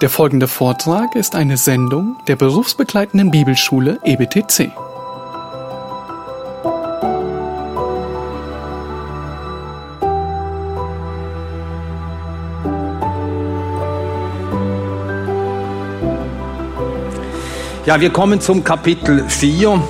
Der folgende Vortrag ist eine Sendung der berufsbegleitenden Bibelschule EBTC. Ja, wir kommen zum Kapitel 4.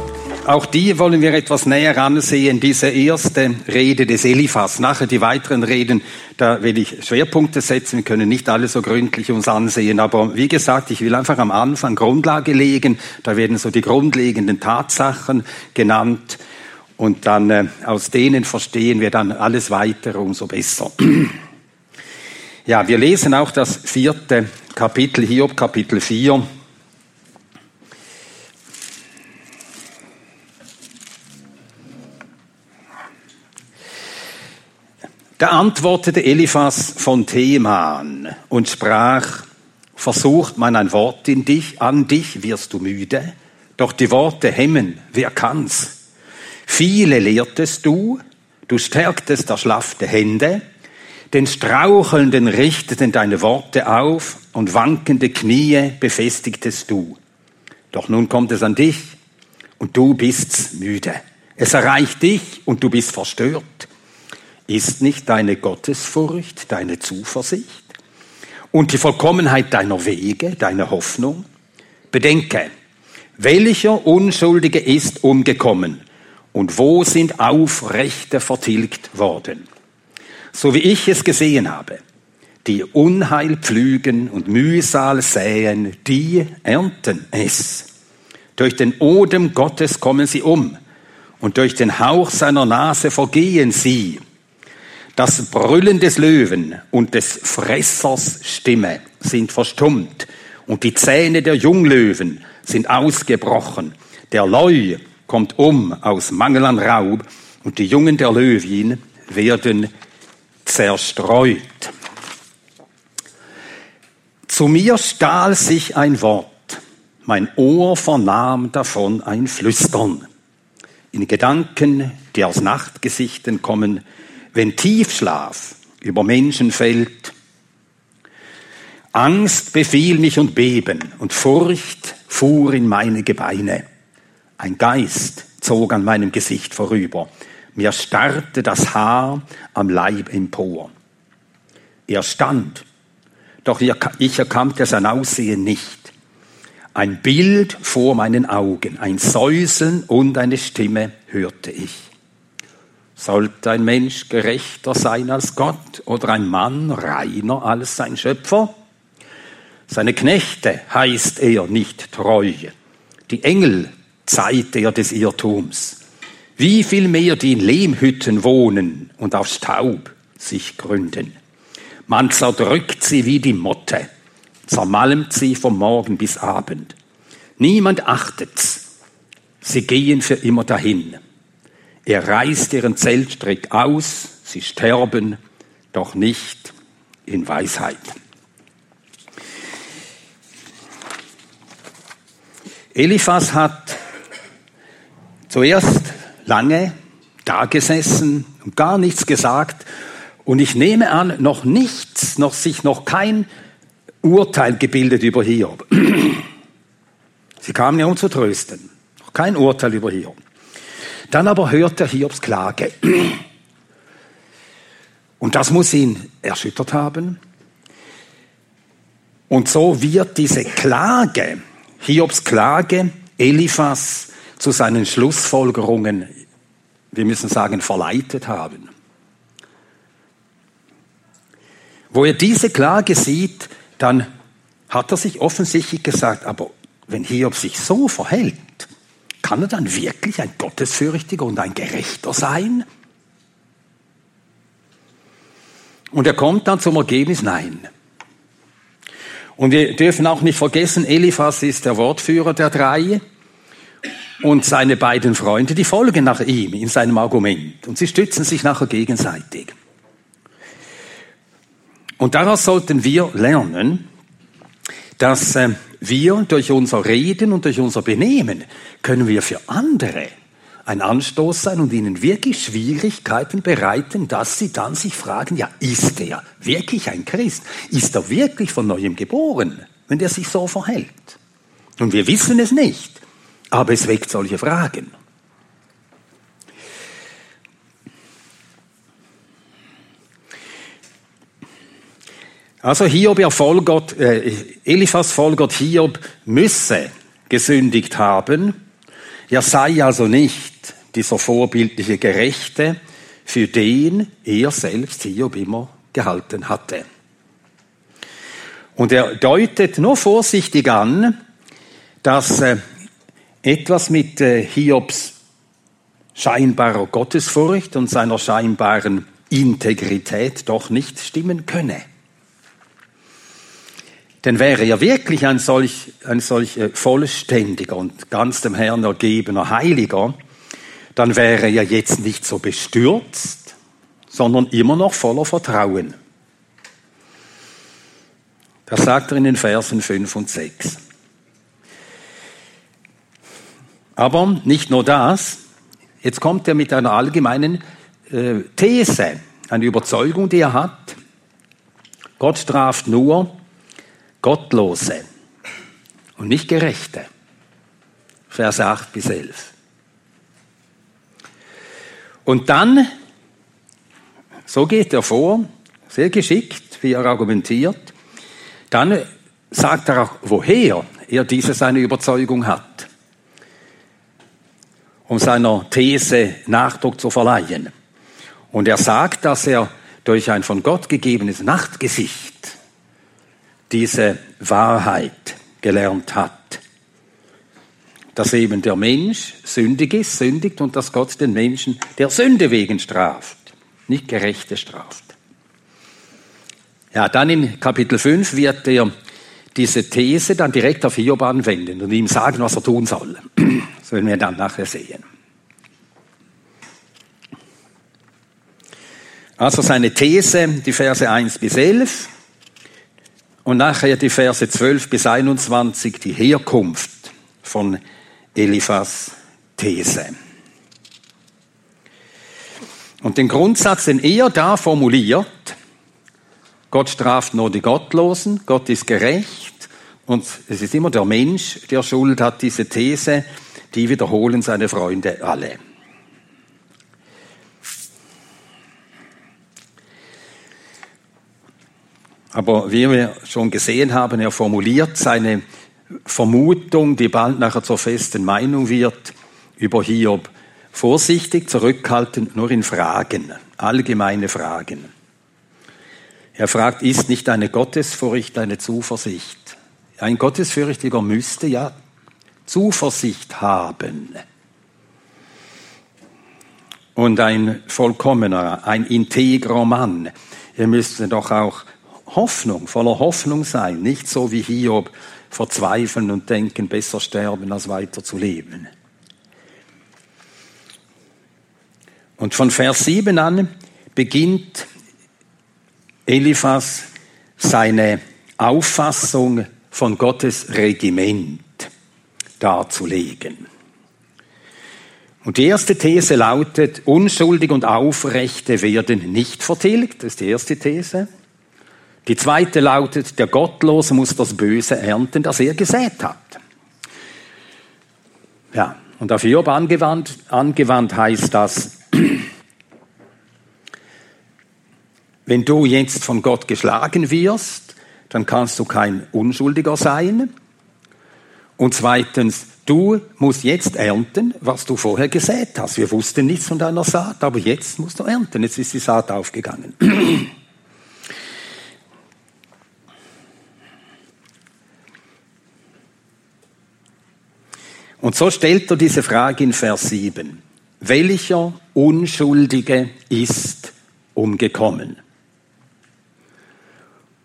Auch die wollen wir etwas näher ansehen, diese erste Rede des Eliphas. Nachher die weiteren Reden, da will ich Schwerpunkte setzen. Wir können nicht alle so gründlich uns ansehen. Aber wie gesagt, ich will einfach am Anfang Grundlage legen. Da werden so die grundlegenden Tatsachen genannt. Und dann äh, aus denen verstehen wir dann alles weitere umso besser. Ja, wir lesen auch das vierte Kapitel, Hiob Kapitel 4. Da antwortete Eliphas von Theman und sprach, versucht man ein Wort in dich, an dich wirst du müde, doch die Worte hemmen, wer kann's? Viele lehrtest du, du stärktest erschlaffte Hände, den Strauchelnden richteten deine Worte auf und wankende Knie befestigtest du. Doch nun kommt es an dich und du bist müde. Es erreicht dich und du bist verstört. Ist nicht deine Gottesfurcht deine Zuversicht und die Vollkommenheit deiner Wege, deine Hoffnung? Bedenke, welcher Unschuldige ist umgekommen und wo sind Aufrechte vertilgt worden? So wie ich es gesehen habe, die Unheil pflügen und Mühsal säen, die ernten es. Durch den Odem Gottes kommen sie um und durch den Hauch seiner Nase vergehen sie. Das Brüllen des Löwen und des Fressers Stimme sind verstummt und die Zähne der Junglöwen sind ausgebrochen. Der Leu kommt um aus Mangel an Raub und die Jungen der Löwin werden zerstreut. Zu mir stahl sich ein Wort, mein Ohr vernahm davon ein Flüstern. In Gedanken, die aus Nachtgesichten kommen, wenn Tiefschlaf über Menschen fällt. Angst befiel mich und Beben und Furcht fuhr in meine Gebeine. Ein Geist zog an meinem Gesicht vorüber. Mir starrte das Haar am Leib empor. Er stand, doch ich erkannte sein Aussehen nicht. Ein Bild vor meinen Augen, ein Säuseln und eine Stimme hörte ich. Sollte ein Mensch gerechter sein als Gott oder ein Mann reiner als sein Schöpfer? Seine Knechte heißt er nicht treu. Die Engel zeigt er des Irrtums. Wie viel mehr die in Lehmhütten wohnen und auf Staub sich gründen. Man zerdrückt sie wie die Motte, zermalmt sie vom Morgen bis Abend. Niemand achtet's. Sie gehen für immer dahin. Er reißt ihren Zeltstrick aus, sie sterben, doch nicht in Weisheit. Eliphas hat zuerst lange dagesessen und gar nichts gesagt. Und ich nehme an, noch nichts, noch sich noch kein Urteil gebildet über Hiob. Sie kamen ja, um zu trösten. Noch kein Urteil über Hiob. Dann aber hört er Hiobs Klage. Und das muss ihn erschüttert haben. Und so wird diese Klage, Hiobs Klage, Eliphas zu seinen Schlussfolgerungen, wir müssen sagen, verleitet haben. Wo er diese Klage sieht, dann hat er sich offensichtlich gesagt, aber wenn Hiob sich so verhält, kann er dann wirklich ein Gottesfürchtiger und ein Gerechter sein? Und er kommt dann zum Ergebnis, nein. Und wir dürfen auch nicht vergessen, Eliphas ist der Wortführer der drei und seine beiden Freunde, die folgen nach ihm in seinem Argument und sie stützen sich nachher gegenseitig. Und daraus sollten wir lernen, dass äh, wir durch unser Reden und durch unser Benehmen können wir für andere ein Anstoß sein und ihnen wirklich Schwierigkeiten bereiten, dass sie dann sich fragen, ja, ist er wirklich ein Christ? Ist er wirklich von neuem geboren? wenn der sich so verhält? Und wir wissen es nicht, aber es weckt solche Fragen. Also Hiob erfolgert, äh, Eliphas folgert Hiob müsse gesündigt haben. Er sei also nicht dieser vorbildliche Gerechte, für den er selbst Hiob immer gehalten hatte. Und er deutet nur vorsichtig an, dass äh, etwas mit äh, Hiobs scheinbarer Gottesfurcht und seiner scheinbaren Integrität doch nicht stimmen könne. Denn wäre er wirklich ein solch, ein solch äh, vollständiger und ganz dem Herrn ergebener Heiliger, dann wäre er jetzt nicht so bestürzt, sondern immer noch voller Vertrauen. Das sagt er in den Versen 5 und 6. Aber nicht nur das, jetzt kommt er mit einer allgemeinen äh, These, eine Überzeugung, die er hat. Gott straft nur Gottlose und nicht Gerechte. Verse 8 bis 11. Und dann, so geht er vor, sehr geschickt, wie er argumentiert, dann sagt er auch, woher er diese seine Überzeugung hat, um seiner These Nachdruck zu verleihen. Und er sagt, dass er durch ein von Gott gegebenes Nachtgesicht diese Wahrheit gelernt hat. Dass eben der Mensch sündig ist, sündigt und dass Gott den Menschen der Sünde wegen straft, nicht gerechte straft. Ja, dann in Kapitel 5 wird er diese These dann direkt auf Hiob anwenden und ihm sagen, was er tun soll. Das werden wir dann nachher sehen. Also seine These, die Verse 1 bis 11, und nachher die Verse 12 bis 21, die Herkunft von Eliphas These. Und den Grundsatz, den er da formuliert, Gott straft nur die Gottlosen, Gott ist gerecht und es ist immer der Mensch, der Schuld hat, diese These, die wiederholen seine Freunde alle. Aber wie wir schon gesehen haben, er formuliert seine Vermutung, die bald nachher zur festen Meinung wird, über Hiob vorsichtig, zurückhaltend, nur in Fragen, allgemeine Fragen. Er fragt, ist nicht eine Gottesfurcht eine Zuversicht? Ein Gottesfürchtiger müsste ja Zuversicht haben. Und ein vollkommener, ein integrer Mann, er müsste doch auch Hoffnung, voller Hoffnung sein, nicht so wie Hiob verzweifeln und denken, besser sterben als weiter zu leben. Und von Vers 7 an beginnt Eliphas seine Auffassung von Gottes Regiment darzulegen. Und die erste These lautet, unschuldig und Aufrechte werden nicht vertilgt. Das ist die erste These. Die zweite lautet, der Gottlose muss das Böse ernten, das er gesät hat. Ja, und auf Job angewandt, angewandt heißt das, wenn du jetzt von Gott geschlagen wirst, dann kannst du kein Unschuldiger sein. Und zweitens, du musst jetzt ernten, was du vorher gesät hast. Wir wussten nichts von deiner Saat, aber jetzt musst du ernten. Jetzt ist die Saat aufgegangen. Und so stellt er diese Frage in Vers 7. Welcher Unschuldige ist umgekommen?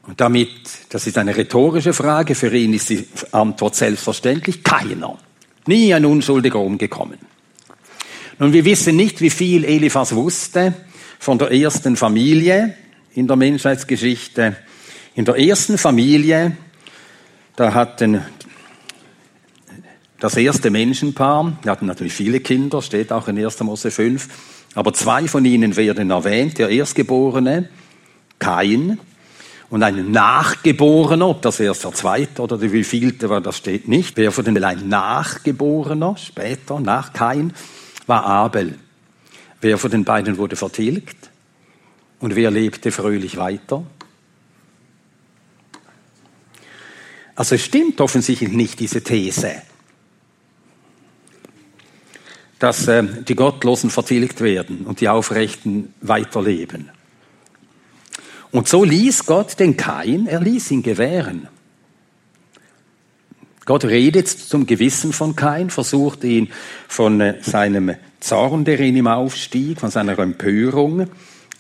Und damit, das ist eine rhetorische Frage, für ihn ist die Antwort selbstverständlich, keiner. Nie ein Unschuldiger umgekommen. Nun, wir wissen nicht, wie viel Eliphas wusste von der ersten Familie in der Menschheitsgeschichte. In der ersten Familie, da hatten das erste Menschenpaar, die hatten natürlich viele Kinder, steht auch in 1. Mose 5, aber zwei von ihnen werden erwähnt, der Erstgeborene, Kain, und ein Nachgeborener, ob das erst der zweite oder der wievielte war, das steht nicht. Wer von den ein Nachgeborener, später, nach Kain, war Abel. Wer von den beiden wurde vertilgt und wer lebte fröhlich weiter? Also es stimmt offensichtlich nicht diese These, dass äh, die Gottlosen vertilgt werden und die Aufrechten weiterleben. Und so ließ Gott den Kain, er ließ ihn gewähren. Gott redet zum Gewissen von Kain, versucht ihn von äh, seinem Zorn, der in ihm aufstieg, von seiner Empörung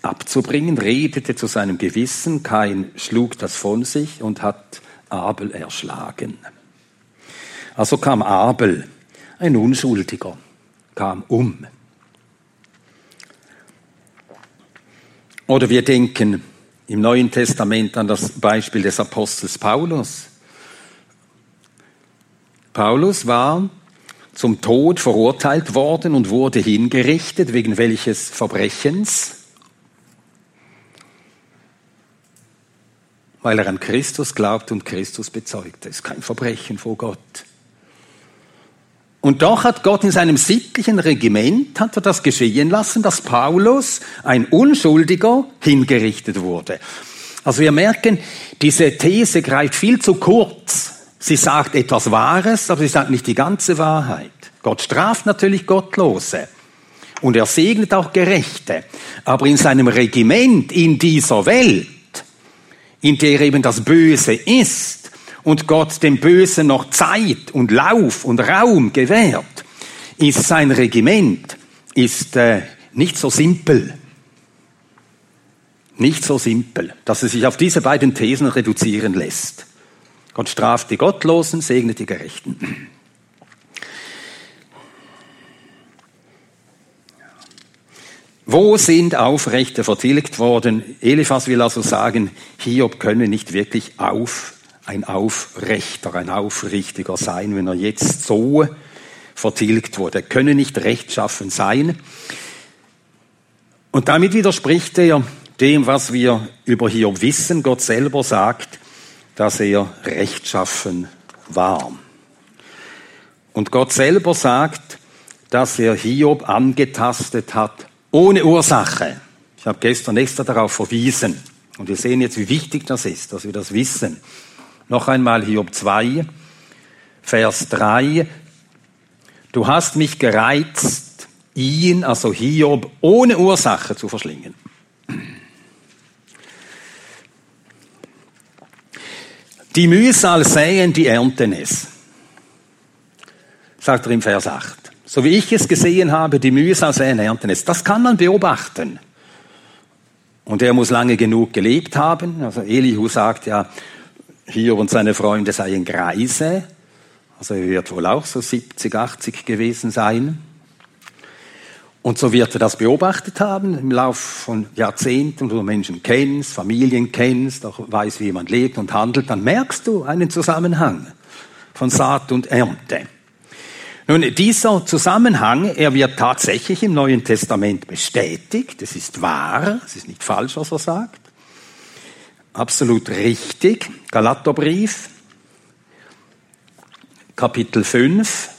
abzubringen, redete zu seinem Gewissen. Kain schlug das von sich und hat Abel erschlagen. Also kam Abel, ein Unschuldiger, kam um. Oder wir denken im Neuen Testament an das Beispiel des Apostels Paulus. Paulus war zum Tod verurteilt worden und wurde hingerichtet wegen welches Verbrechens? Weil er an Christus glaubt und Christus bezeugt. Das ist kein Verbrechen vor Gott. Und doch hat Gott in seinem sittlichen Regiment hat er das geschehen lassen, dass Paulus, ein Unschuldiger, hingerichtet wurde. Also wir merken, diese These greift viel zu kurz. Sie sagt etwas Wahres, aber sie sagt nicht die ganze Wahrheit. Gott straft natürlich Gottlose und er segnet auch Gerechte. Aber in seinem Regiment in dieser Welt, in der eben das Böse ist und Gott dem Bösen noch Zeit und Lauf und Raum gewährt, ist sein Regiment ist äh, nicht so simpel. Nicht so simpel, dass es sich auf diese beiden Thesen reduzieren lässt. Gott straft die Gottlosen, segnet die Gerechten. Wo sind Aufrechte vertilgt worden? Eliphas will also sagen, Hiob könne nicht wirklich auf, ein Aufrechter, ein Aufrichtiger sein, wenn er jetzt so vertilgt wurde. Er könne nicht rechtschaffen sein. Und damit widerspricht er dem, was wir über Hiob wissen. Gott selber sagt, dass er rechtschaffen war. Und Gott selber sagt, dass er Hiob angetastet hat ohne Ursache. Ich habe gestern extra darauf verwiesen. Und wir sehen jetzt, wie wichtig das ist, dass wir das wissen. Noch einmal Hiob 2, Vers 3. Du hast mich gereizt, ihn, also Hiob, ohne Ursache zu verschlingen. Die Mühsal säen, die ernten es. Sagt er im Vers 8. So wie ich es gesehen habe, die Mühsal säen, ernten es. Das kann man beobachten. Und er muss lange genug gelebt haben. Also Elihu sagt ja, hier und seine Freunde seien Greise. Also er wird wohl auch so 70, 80 gewesen sein. Und so wird er das beobachtet haben im Laufe von Jahrzehnten, wo du Menschen kennst, Familien kennst, auch weißt, wie jemand lebt und handelt, dann merkst du einen Zusammenhang von Saat und Ernte. Nun, dieser Zusammenhang, er wird tatsächlich im Neuen Testament bestätigt. Es ist wahr, es ist nicht falsch, was er sagt. Absolut richtig. Galaterbrief, Kapitel 5,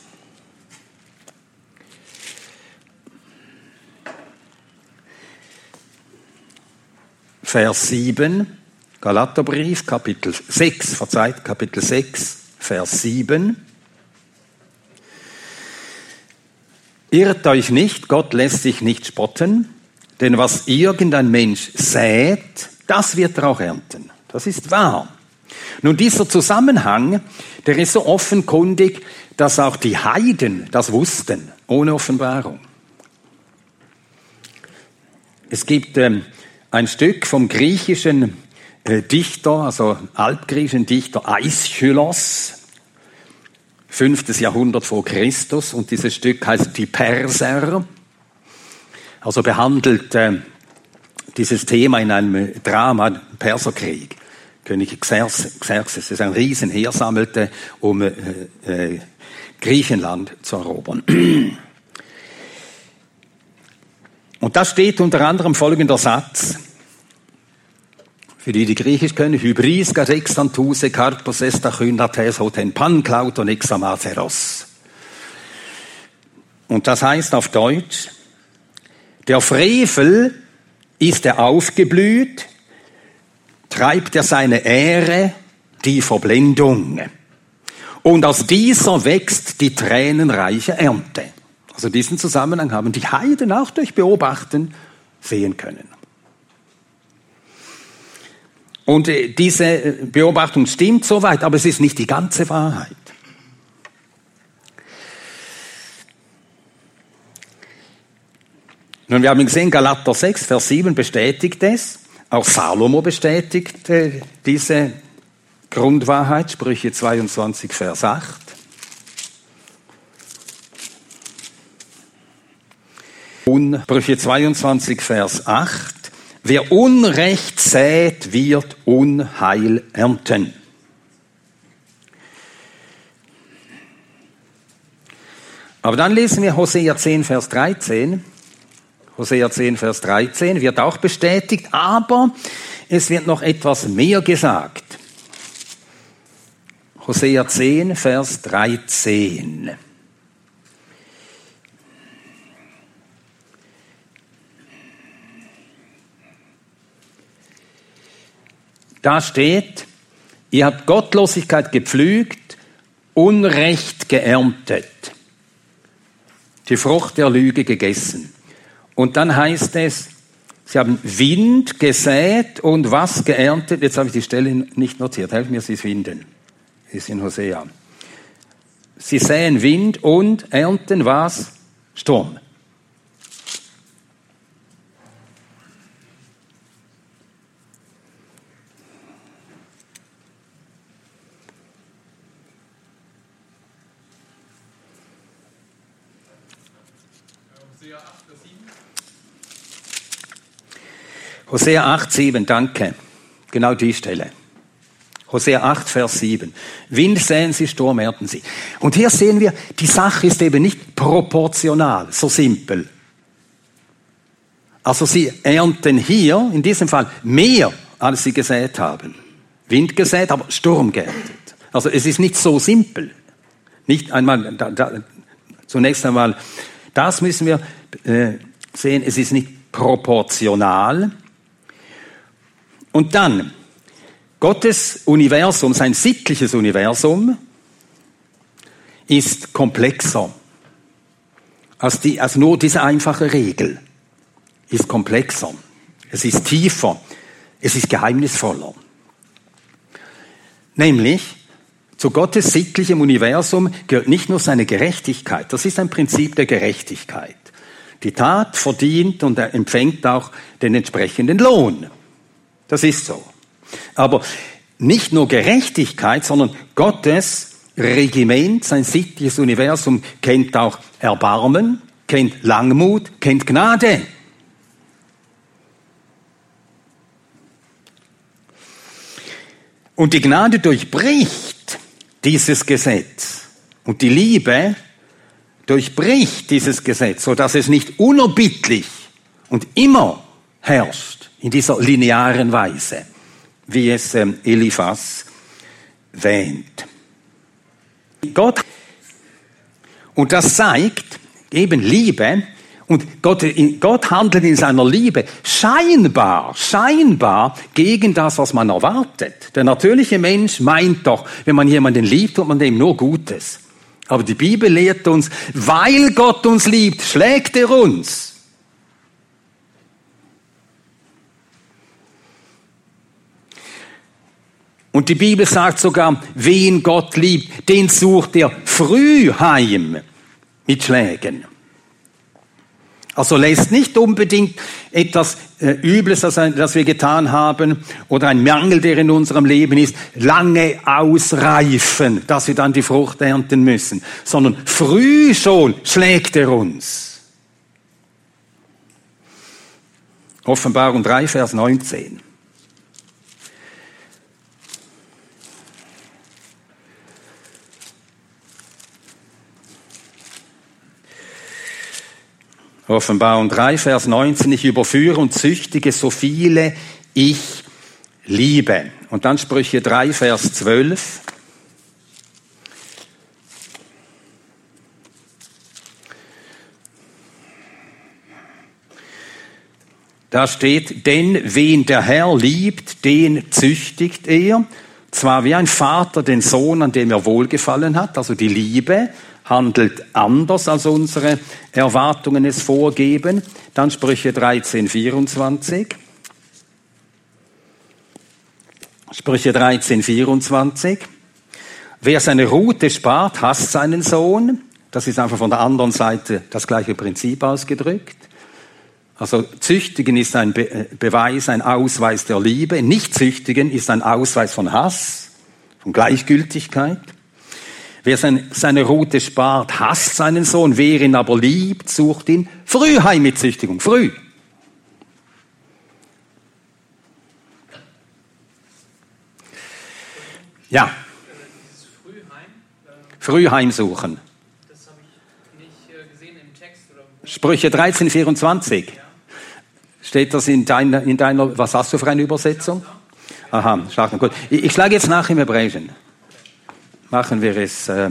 Vers 7, Galaterbrief, Kapitel 6, verzeiht, Kapitel 6, Vers 7. Irrt euch nicht, Gott lässt sich nicht spotten, denn was irgendein Mensch sät, das wird er auch ernten. Das ist wahr. Nun, dieser Zusammenhang, der ist so offenkundig, dass auch die Heiden das wussten, ohne Offenbarung. Es gibt ähm, ein Stück vom griechischen äh, Dichter, also altgriechischen Dichter Aeschylos, fünftes Jahrhundert vor Christus, und dieses Stück heißt Die Perser, also behandelt äh, dieses Thema in einem Drama, Perserkrieg. König Xerxes, das ein Riesenheer sammelte, um äh, äh, Griechenland zu erobern. Und da steht unter anderem folgender Satz, Für die, die Griechisch können, Hybris, Garexantuse, Karpos, Estachyn, Hoten, Panklauton, Examatheros. Und das heißt auf Deutsch, der Frevel ist er aufgeblüht, treibt er seine Ehre, die Verblendung. Und aus dieser wächst die tränenreiche Ernte. Also diesen Zusammenhang haben die Heiden auch durch Beobachten sehen können. Und äh, diese Beobachtung stimmt soweit, aber es ist nicht die ganze Wahrheit. Nun, wir haben gesehen, Galater 6, Vers 7 bestätigt es. Auch Salomo bestätigt äh, diese Grundwahrheit, Sprüche 22, Vers 8. Und Sprüche 22, Vers 8. Wer Unrecht sät, wird Unheil ernten. Aber dann lesen wir Hosea 10, Vers 13. Hosea 10, Vers 13 wird auch bestätigt, aber es wird noch etwas mehr gesagt. Hosea 10, Vers 13. Da steht, ihr habt Gottlosigkeit gepflügt, Unrecht geerntet, die Frucht der Lüge gegessen. Und dann heißt es, sie haben Wind gesät und was geerntet. Jetzt habe ich die Stelle nicht notiert. Helft mir, Sie es finden. Ist in Hosea. Sie säen Wind und ernten was? Sturm. Hosea 8, 7, danke. Genau die Stelle. Hosea 8, Vers 7. Wind säen sie, Sturm ernten sie. Und hier sehen wir, die Sache ist eben nicht proportional, so simpel. Also sie ernten hier, in diesem Fall, mehr, als sie gesät haben. Wind gesät, aber Sturm geerntet. Also es ist nicht so simpel. Nicht einmal, da, da, zunächst einmal, das müssen wir äh, sehen, es ist nicht proportional, und dann, Gottes Universum, sein sittliches Universum, ist komplexer als, die, als nur diese einfache Regel. Ist komplexer. Es ist tiefer. Es ist geheimnisvoller. Nämlich, zu Gottes sittlichem Universum gehört nicht nur seine Gerechtigkeit. Das ist ein Prinzip der Gerechtigkeit. Die Tat verdient und er empfängt auch den entsprechenden Lohn. Das ist so. Aber nicht nur Gerechtigkeit, sondern Gottes Regiment, sein sittliches Universum kennt auch Erbarmen, kennt Langmut, kennt Gnade. Und die Gnade durchbricht dieses Gesetz. Und die Liebe durchbricht dieses Gesetz, so dass es nicht unerbittlich und immer herrscht in dieser linearen Weise, wie es ähm, Eliphas wähnt. Gott, und das zeigt eben Liebe, und Gott, Gott handelt in seiner Liebe scheinbar, scheinbar gegen das, was man erwartet. Der natürliche Mensch meint doch, wenn man jemanden liebt, tut man dem nur Gutes. Aber die Bibel lehrt uns, weil Gott uns liebt, schlägt er uns. Und die Bibel sagt sogar, wen Gott liebt, den sucht er früh heim mit Schlägen. Also lässt nicht unbedingt etwas äh, Übles, das, das wir getan haben, oder ein Mangel, der in unserem Leben ist, lange ausreifen, dass wir dann die Frucht ernten müssen, sondern früh schon schlägt er uns. Offenbarung 3, Vers 19. Offenbarung 3, Vers 19, ich überführe und züchtige so viele ich Liebe. Und dann Sprüche 3, Vers 12. Da steht, denn wen der Herr liebt, den züchtigt er. Zwar wie ein Vater den Sohn, an dem er wohlgefallen hat, also die Liebe handelt anders, als unsere Erwartungen es vorgeben. Dann Sprüche 13, 24. Sprüche 13, 24. Wer seine Rute spart, hasst seinen Sohn. Das ist einfach von der anderen Seite das gleiche Prinzip ausgedrückt. Also züchtigen ist ein Be äh, Beweis, ein Ausweis der Liebe. Nicht züchtigen ist ein Ausweis von Hass, von Gleichgültigkeit. Wer sein, seine Rute spart, hasst seinen Sohn. Wer ihn aber liebt, sucht ihn früh heim mit Züchtigung. Früh. Ja. Früh heimsuchen. Das habe ich nicht gesehen im Text. Sprüche 13, 24. Ja. Steht das in deiner, in deiner, was hast du für eine Übersetzung? Aha, stark, gut. Ich, ich schlage jetzt nach im Hebräischen. Machen wir es äh,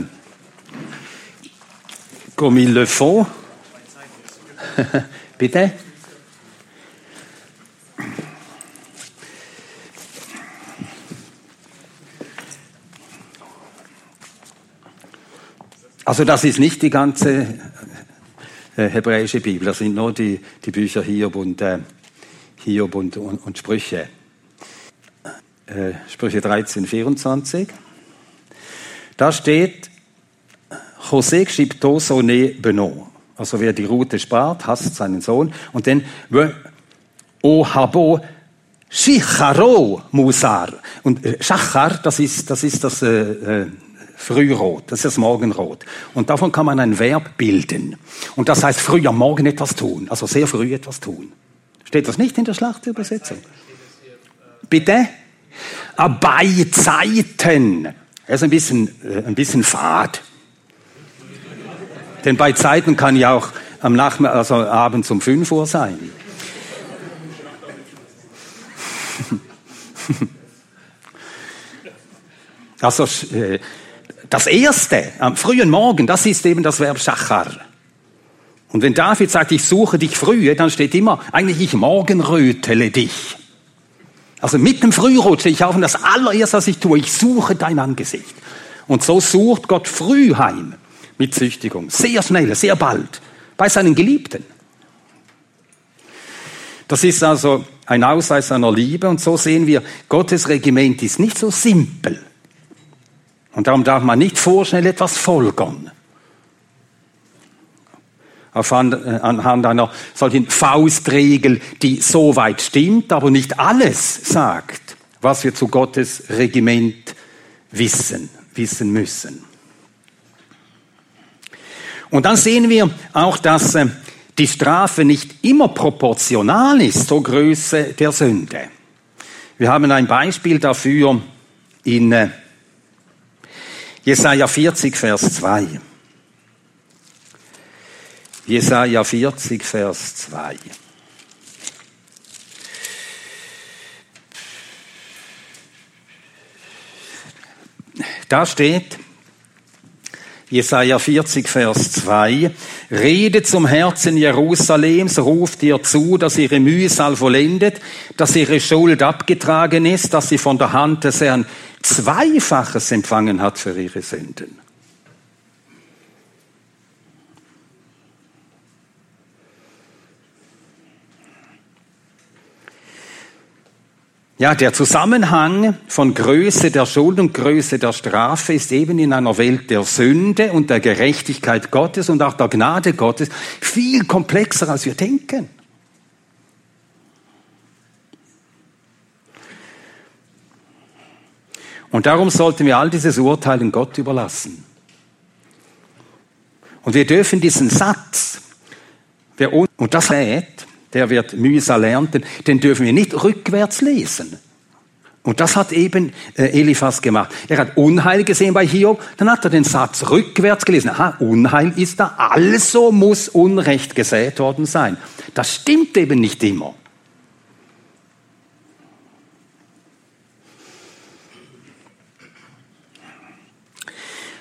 comme il le faut. Bitte? Also das ist nicht die ganze äh, hebräische Bibel. Das sind nur die, die Bücher Hiob und, äh, Hiob und, und, und Sprüche. Äh, Sprüche 13, 24. Da steht, José Chiptosone Beno. Also wer die Route spart, hasst seinen Sohn. Und dann, O Habo Shicharo Musar. Und äh, Shachar, das ist das, ist das äh, äh Frührot, das ist das Morgenrot. Und davon kann man ein Verb bilden. Und das heißt früh am Morgen etwas tun, also sehr früh etwas tun. Steht das nicht in der Schlachtübersetzung? Bitte? Ah, bei Zeiten. Er ist ein bisschen, äh, ein bisschen fad. Denn bei Zeiten kann ja auch am Nachmittag, also abends um 5 Uhr sein. Also äh, das erste, am frühen Morgen, das ist eben das Verb Schachar. Und wenn David sagt, ich suche dich frühe, dann steht immer, eigentlich ich morgenrötele dich. Also mit dem Frührot stehe ich auf und das allererste, was ich tue, ich suche dein Angesicht. Und so sucht Gott früh heim mit Züchtigung. Sehr schnell, sehr bald. Bei seinen Geliebten. Das ist also ein Ausweis seiner Liebe und so sehen wir, Gottes Regiment ist nicht so simpel. Und darum darf man nicht vorschnell etwas folgern. Anhand einer solchen Faustregel, die so weit stimmt, aber nicht alles sagt, was wir zu Gottes Regiment wissen, wissen müssen. Und dann sehen wir auch, dass äh, die Strafe nicht immer proportional ist zur Größe der Sünde. Wir haben ein Beispiel dafür in äh, Jesaja 40, Vers 2. Jesaja 40, Vers 2. Da steht, Jesaja 40, Vers 2. Redet zum Herzen Jerusalems, ruft ihr zu, dass ihre Mühsal vollendet, dass ihre Schuld abgetragen ist, dass sie von der Hand des Herrn Zweifaches empfangen hat für ihre Sünden. Ja, der Zusammenhang von Größe der Schuld und Größe der Strafe ist eben in einer Welt der Sünde und der Gerechtigkeit Gottes und auch der Gnade Gottes viel komplexer, als wir denken. Und darum sollten wir all dieses Urteilen Gott überlassen. Und wir dürfen diesen Satz, wer und das lädt, der wird mühsam lernten, den dürfen wir nicht rückwärts lesen. Und das hat eben äh, Eliphas gemacht. Er hat Unheil gesehen bei Hiob, dann hat er den Satz rückwärts gelesen. Aha, Unheil ist da, also muss Unrecht gesät worden sein. Das stimmt eben nicht immer.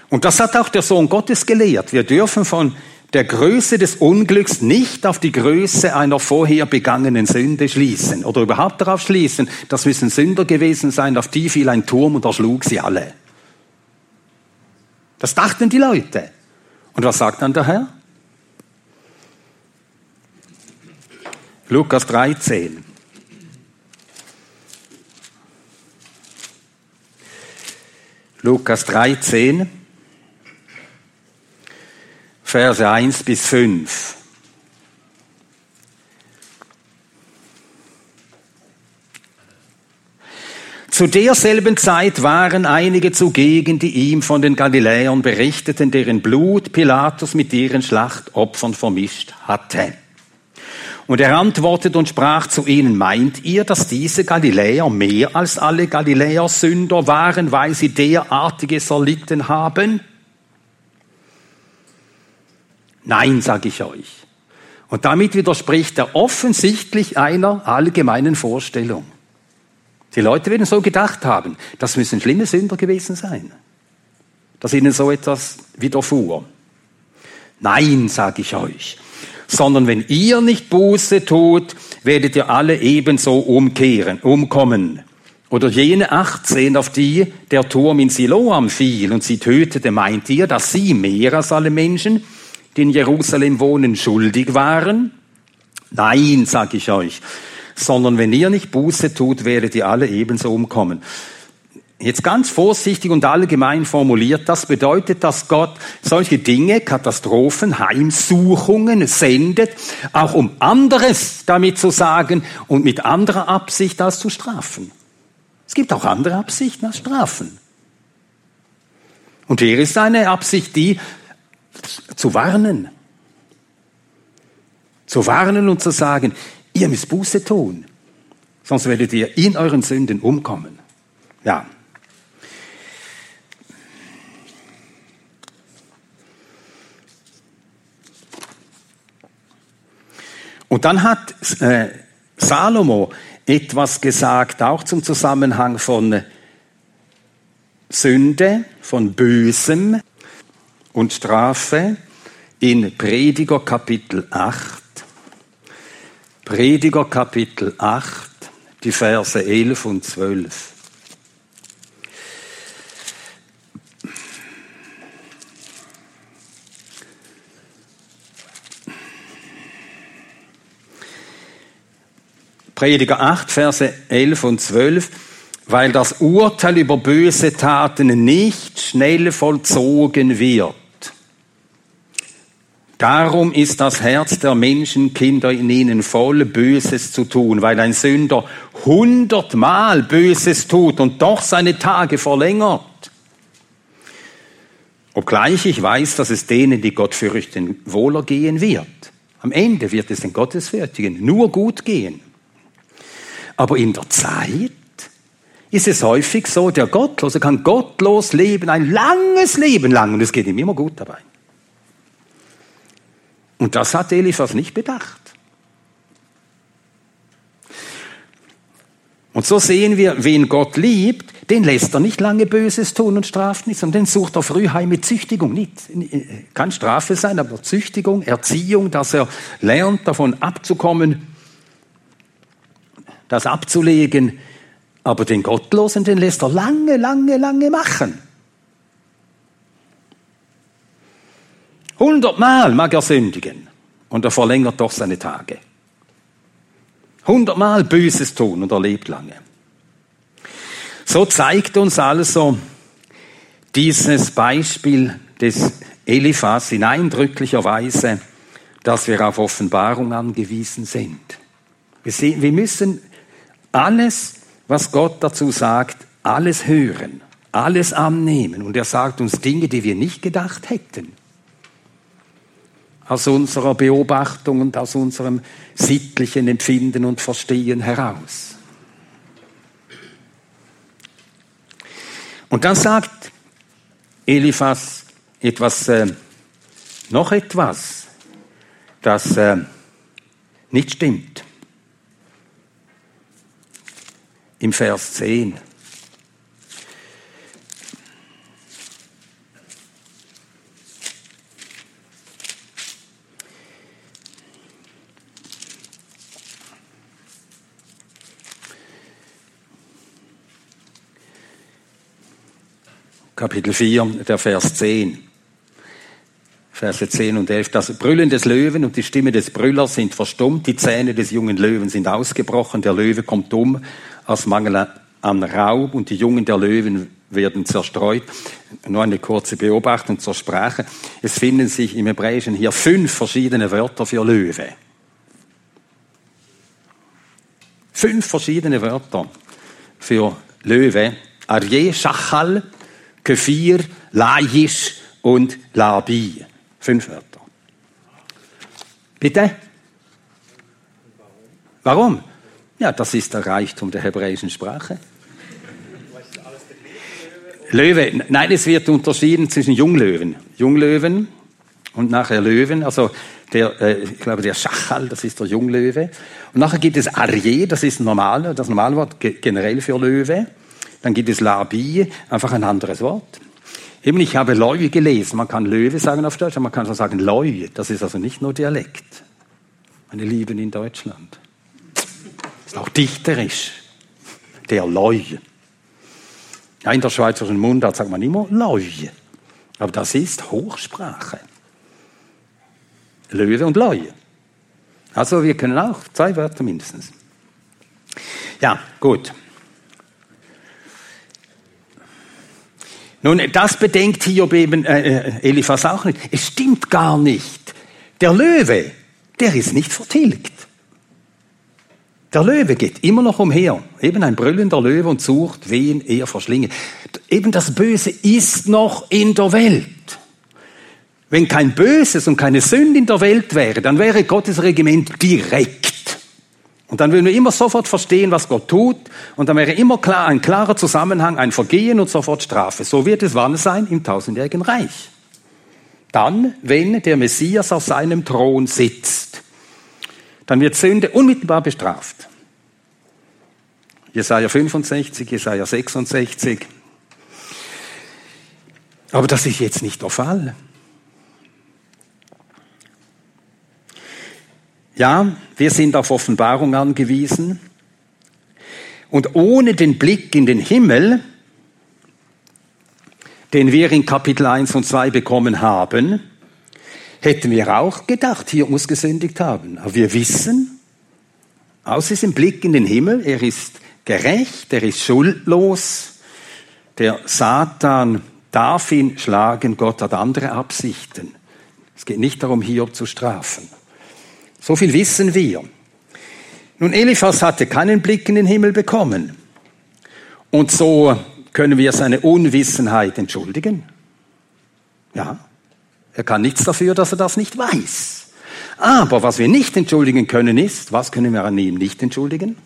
Und das hat auch der Sohn Gottes gelehrt. Wir dürfen von der Größe des Unglücks nicht auf die Größe einer vorher begangenen Sünde schließen oder überhaupt darauf schließen, das müssen Sünder gewesen sein, auf die fiel ein Turm und erschlug sie alle. Das dachten die Leute. Und was sagt dann der Herr? Lukas 13. Lukas 13. Verse 1 bis 5. Zu derselben Zeit waren einige zugegen, die ihm von den Galiläern berichteten, deren Blut Pilatus mit ihren Schlachtopfern vermischt hatte. Und er antwortet und sprach zu ihnen, meint ihr, dass diese Galiläer mehr als alle Galiläer Sünder waren, weil sie derartiges erlitten haben? Nein, sage ich euch. Und damit widerspricht er offensichtlich einer allgemeinen Vorstellung. Die Leute werden so gedacht haben, das müssen schlimme Sünder gewesen sein, dass ihnen so etwas widerfuhr. Nein, sage ich euch, sondern wenn ihr nicht Buße tut, werdet ihr alle ebenso umkehren, umkommen. Oder jene 18, auf die der Turm in Siloam fiel und sie tötete, meint ihr, dass sie mehr als alle Menschen die in Jerusalem wohnen, schuldig waren? Nein, sage ich euch, sondern wenn ihr nicht Buße tut, werdet ihr alle ebenso umkommen. Jetzt ganz vorsichtig und allgemein formuliert, das bedeutet, dass Gott solche Dinge, Katastrophen, Heimsuchungen sendet, auch um anderes damit zu sagen und mit anderer Absicht als zu strafen. Es gibt auch andere Absichten als strafen. Und hier ist eine Absicht die, zu warnen. Zu warnen und zu sagen, ihr müsst Buße tun, sonst werdet ihr in euren Sünden umkommen. Ja. Und dann hat äh, Salomo etwas gesagt, auch zum Zusammenhang von Sünde, von Bösem und Strafe in Prediger Kapitel 8. Prediger Kapitel 8, die Verse 11 und 12. Prediger 8, Verse 11 und 12 weil das Urteil über böse Taten nicht schnell vollzogen wird. Darum ist das Herz der Menschenkinder in ihnen voll Böses zu tun, weil ein Sünder hundertmal Böses tut und doch seine Tage verlängert. Obgleich ich weiß, dass es denen, die Gott fürchten, wohler gehen wird. Am Ende wird es den Gottesfürchtigen nur gut gehen. Aber in der Zeit ist es häufig so, der Gottlose kann gottlos leben, ein langes Leben lang, und es geht ihm immer gut dabei. Und das hat Eliphas nicht bedacht. Und so sehen wir, wen Gott liebt, den lässt er nicht lange Böses tun und straft nicht, sondern den sucht er früh heim mit Züchtigung. Nicht, kann Strafe sein, aber Züchtigung, Erziehung, dass er lernt, davon abzukommen, das abzulegen, aber den Gottlosen, den lässt er lange, lange, lange machen. Hundertmal mag er sündigen und er verlängert doch seine Tage. Hundertmal Böses tun und er lebt lange. So zeigt uns also dieses Beispiel des Eliphas in eindrücklicher Weise, dass wir auf Offenbarung angewiesen sind. Wir, müssen alles was Gott dazu sagt, alles hören, alles annehmen. Und er sagt uns Dinge, die wir nicht gedacht hätten. Aus unserer Beobachtung und aus unserem sittlichen Empfinden und Verstehen heraus. Und dann sagt Eliphas etwas, äh, noch etwas, das äh, nicht stimmt. im Vers 10. Kapitel 4, der Vers 10. Verse 10 und 11. Das Brüllen des Löwen und die Stimme des Brüllers sind verstummt, die Zähne des jungen Löwen sind ausgebrochen, der Löwe kommt um aus Mangel an Raub und die Jungen der Löwen werden zerstreut. Nur eine kurze Beobachtung zur Sprache. Es finden sich im Hebräischen hier fünf verschiedene Wörter für Löwe. Fünf verschiedene Wörter für Löwe. Arje, Schachal, Kefir, Laisch und Labi. Fünf Wörter. Bitte? Warum? Ja, das ist der Reichtum der hebräischen Sprache. Löwe, nein, es wird unterschieden zwischen Junglöwen. Junglöwen und nachher Löwen, also der, äh, ich glaube, der Schachal, das ist der Junglöwe. Und nachher gibt es Arje, das ist normal, das normale Wort generell für Löwe. Dann gibt es Labi, einfach ein anderes Wort. Eben, ich habe Leu gelesen. Man kann Löwe sagen auf Deutsch, aber man kann auch sagen Leu. Das ist also nicht nur Dialekt. Meine Lieben in Deutschland. Ist auch dichterisch. Der Leu. Ja, in der schweizerischen Mundart sagt man immer Leu. Aber das ist Hochsprache. Löwe und Leu. Also wir können auch zwei Wörter mindestens. Ja, gut. Nun, das bedenkt Hiob eben äh, äh, Eliphas auch nicht. Es stimmt gar nicht. Der Löwe, der ist nicht vertilgt. Der Löwe geht immer noch umher, eben ein brüllender Löwe und sucht, wen er verschlinge. Eben das Böse ist noch in der Welt. Wenn kein Böses und keine Sünde in der Welt wäre, dann wäre Gottes Regiment direkt. Und dann würden wir immer sofort verstehen, was Gott tut. Und dann wäre immer klar, ein klarer Zusammenhang, ein Vergehen und sofort Strafe. So wird es wann sein? Im tausendjährigen Reich. Dann, wenn der Messias auf seinem Thron sitzt, dann wird Sünde unmittelbar bestraft. Jesaja 65, Jesaja 66. Aber das ist jetzt nicht der Fall. Ja, wir sind auf Offenbarung angewiesen. Und ohne den Blick in den Himmel, den wir in Kapitel 1 und 2 bekommen haben, hätten wir auch gedacht, hier muss gesündigt haben. Aber wir wissen, aus diesem Blick in den Himmel, er ist gerecht, er ist schuldlos, der Satan darf ihn schlagen, Gott hat andere Absichten. Es geht nicht darum, Hiob zu strafen. So viel wissen wir. Nun, Eliphas hatte keinen Blick in den Himmel bekommen. Und so können wir seine Unwissenheit entschuldigen. Ja, er kann nichts dafür, dass er das nicht weiß. Aber was wir nicht entschuldigen können ist, was können wir an ihm nicht entschuldigen?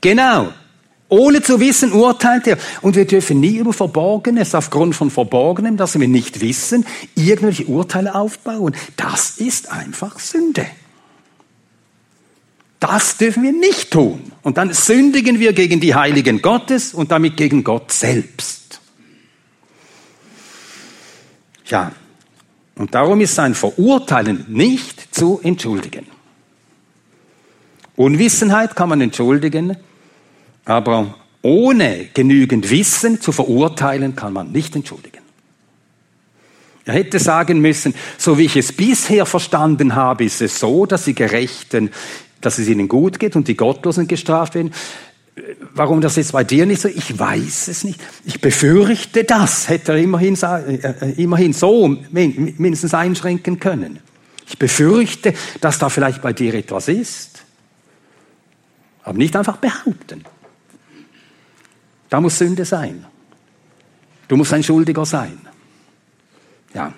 Genau. Ohne zu wissen urteilt er. Und wir dürfen nie über Verborgenes, aufgrund von Verborgenem, das wir nicht wissen, irgendwelche Urteile aufbauen. Das ist einfach Sünde. Das dürfen wir nicht tun. Und dann sündigen wir gegen die Heiligen Gottes und damit gegen Gott selbst. Ja, und darum ist sein Verurteilen nicht zu entschuldigen. Unwissenheit kann man entschuldigen, aber ohne genügend Wissen zu verurteilen, kann man nicht entschuldigen. Er hätte sagen müssen, so wie ich es bisher verstanden habe, ist es so, dass die Gerechten, dass es ihnen gut geht und die Gottlosen gestraft werden. Warum das jetzt bei dir nicht so? Ich weiß es nicht. Ich befürchte das, hätte er immerhin, äh, immerhin so mindestens einschränken können. Ich befürchte, dass da vielleicht bei dir etwas ist. Aber nicht einfach behaupten. Da muss Sünde sein. Du musst ein Schuldiger sein. Ja.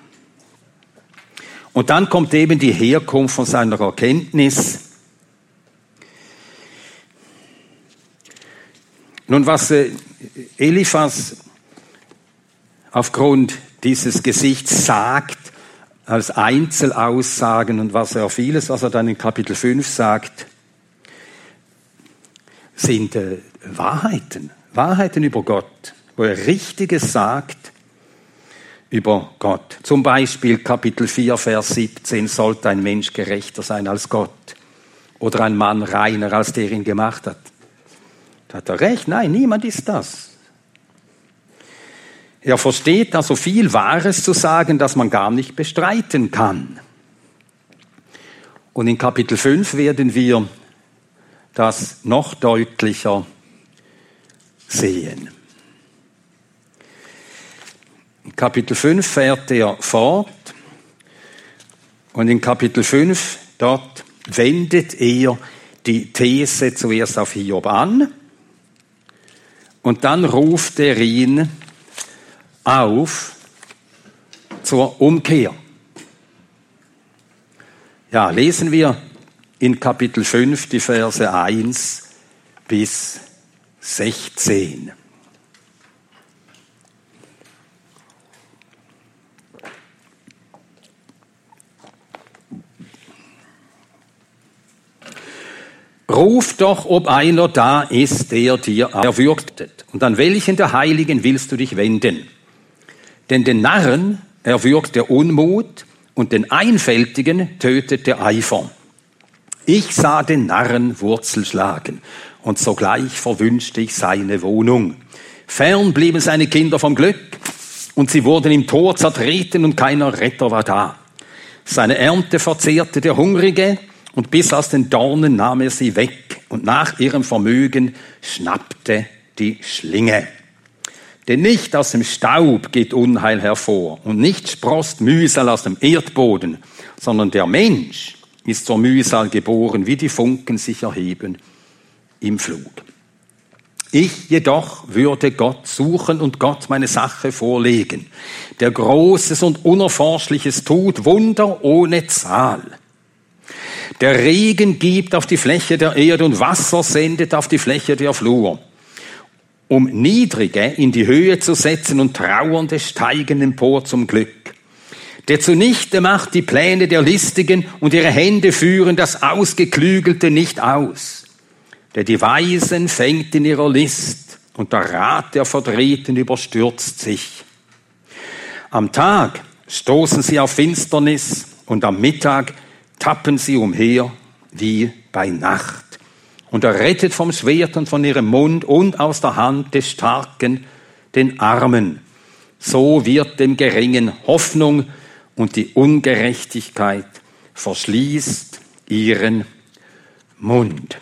Und dann kommt eben die Herkunft von seiner Erkenntnis. Nun, was äh, Eliphas aufgrund dieses Gesichts sagt, als Einzelaussagen und was er vieles, was er dann in Kapitel 5 sagt, sind äh, Wahrheiten. Wahrheiten über Gott, wo er Richtiges sagt über Gott. Zum Beispiel Kapitel 4, Vers 17, sollte ein Mensch gerechter sein als Gott oder ein Mann reiner, als der ihn gemacht hat. Hat er recht. Nein, niemand ist das. Er versteht da so viel Wahres zu sagen, dass man gar nicht bestreiten kann. Und in Kapitel 5 werden wir das noch deutlicher sehen. In Kapitel 5 fährt er fort und in Kapitel 5 dort wendet er die These zuerst auf Hiob an und dann ruft er ihn auf zur Umkehr. Ja, lesen wir in Kapitel 5 die Verse 1 bis 16. Ruf doch, ob einer da ist, der dir erwürgtet. Und an welchen der Heiligen willst du dich wenden? Denn den Narren erwürgt der Unmut und den Einfältigen tötet der Eifer. Ich sah den Narren Wurzel schlagen und sogleich verwünschte ich seine Wohnung. Fern blieben seine Kinder vom Glück und sie wurden im Tor zertreten und keiner Retter war da. Seine Ernte verzehrte der Hungrige und bis aus den Dornen nahm er sie weg und nach ihrem Vermögen schnappte die Schlinge. Denn nicht aus dem Staub geht Unheil hervor und nicht sprost Mühsal aus dem Erdboden, sondern der Mensch ist zur Mühsal geboren, wie die Funken sich erheben im Flug. Ich jedoch würde Gott suchen und Gott meine Sache vorlegen, der Großes und Unerforschliches tut, Wunder ohne Zahl der Regen gibt auf die Fläche der Erde und Wasser sendet auf die Fläche der Flur. Um Niedrige in die Höhe zu setzen und Trauernde steigen empor zum Glück. Der zunichte macht die Pläne der Listigen und ihre Hände führen das Ausgeklügelte nicht aus. Der die Weisen fängt in ihrer List und der Rat der Verdrehten überstürzt sich. Am Tag stoßen sie auf Finsternis und am Mittag tappen sie umher wie bei Nacht. Und er rettet vom Schwert und von ihrem Mund und aus der Hand des Starken den Armen. So wird dem Geringen Hoffnung und die Ungerechtigkeit verschließt ihren Mund.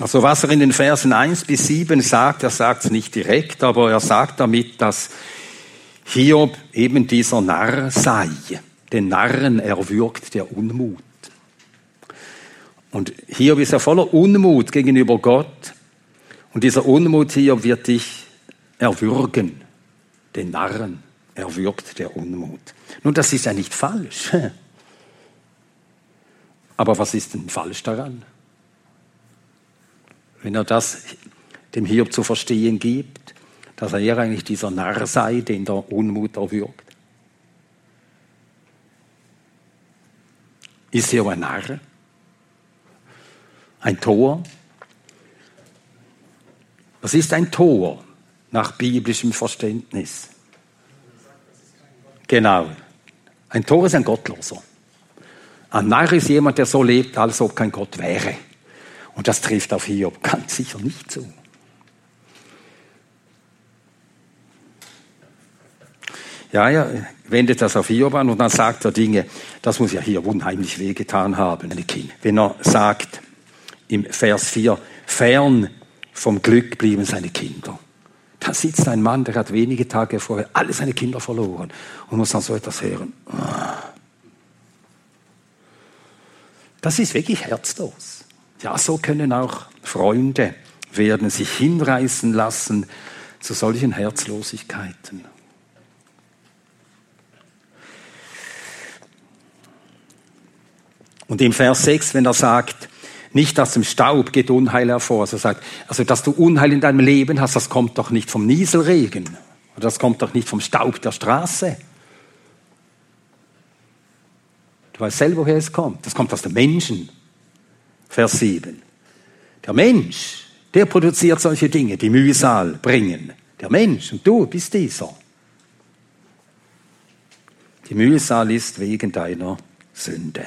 Also was er in den Versen 1 bis 7 sagt, er sagt es nicht direkt, aber er sagt damit, dass Hiob eben dieser Narr sei. Den Narren erwürgt der Unmut. Und hier ist er voller Unmut gegenüber Gott. Und dieser Unmut hier wird dich erwürgen. Den Narren erwürgt der Unmut. Nun, das ist ja nicht falsch. Aber was ist denn falsch daran? Wenn er das dem Hiob zu verstehen gibt, dass er eigentlich dieser Narr sei, den der Unmut erwürgt. Ist er ein Narr? Ein Tor? Was ist ein Tor nach biblischem Verständnis? Genau. Ein Tor ist ein Gottloser. Ein Narr ist jemand, der so lebt, als ob kein Gott wäre. Und das trifft auf Hiob ganz sicher nicht zu. Ja, er wendet das auf Hiob an und dann sagt er Dinge, das muss ja hier unheimlich wehgetan haben, wenn er sagt im Vers 4, fern vom Glück blieben seine Kinder. Da sitzt ein Mann, der hat wenige Tage vorher alle seine Kinder verloren und muss dann so etwas hören. Das ist wirklich herzlos. Ja, so können auch Freunde werden sich hinreißen lassen zu solchen Herzlosigkeiten. Und im Vers 6, wenn er sagt, nicht aus dem Staub geht Unheil hervor, also sagt, also dass du Unheil in deinem Leben hast, das kommt doch nicht vom Nieselregen oder das kommt doch nicht vom Staub der Straße. Du weißt selber, woher es kommt. Das kommt aus dem Menschen. Vers 7. Der Mensch, der produziert solche Dinge, die Mühsal bringen. Der Mensch und du bist dieser. Die Mühsal ist wegen deiner Sünde.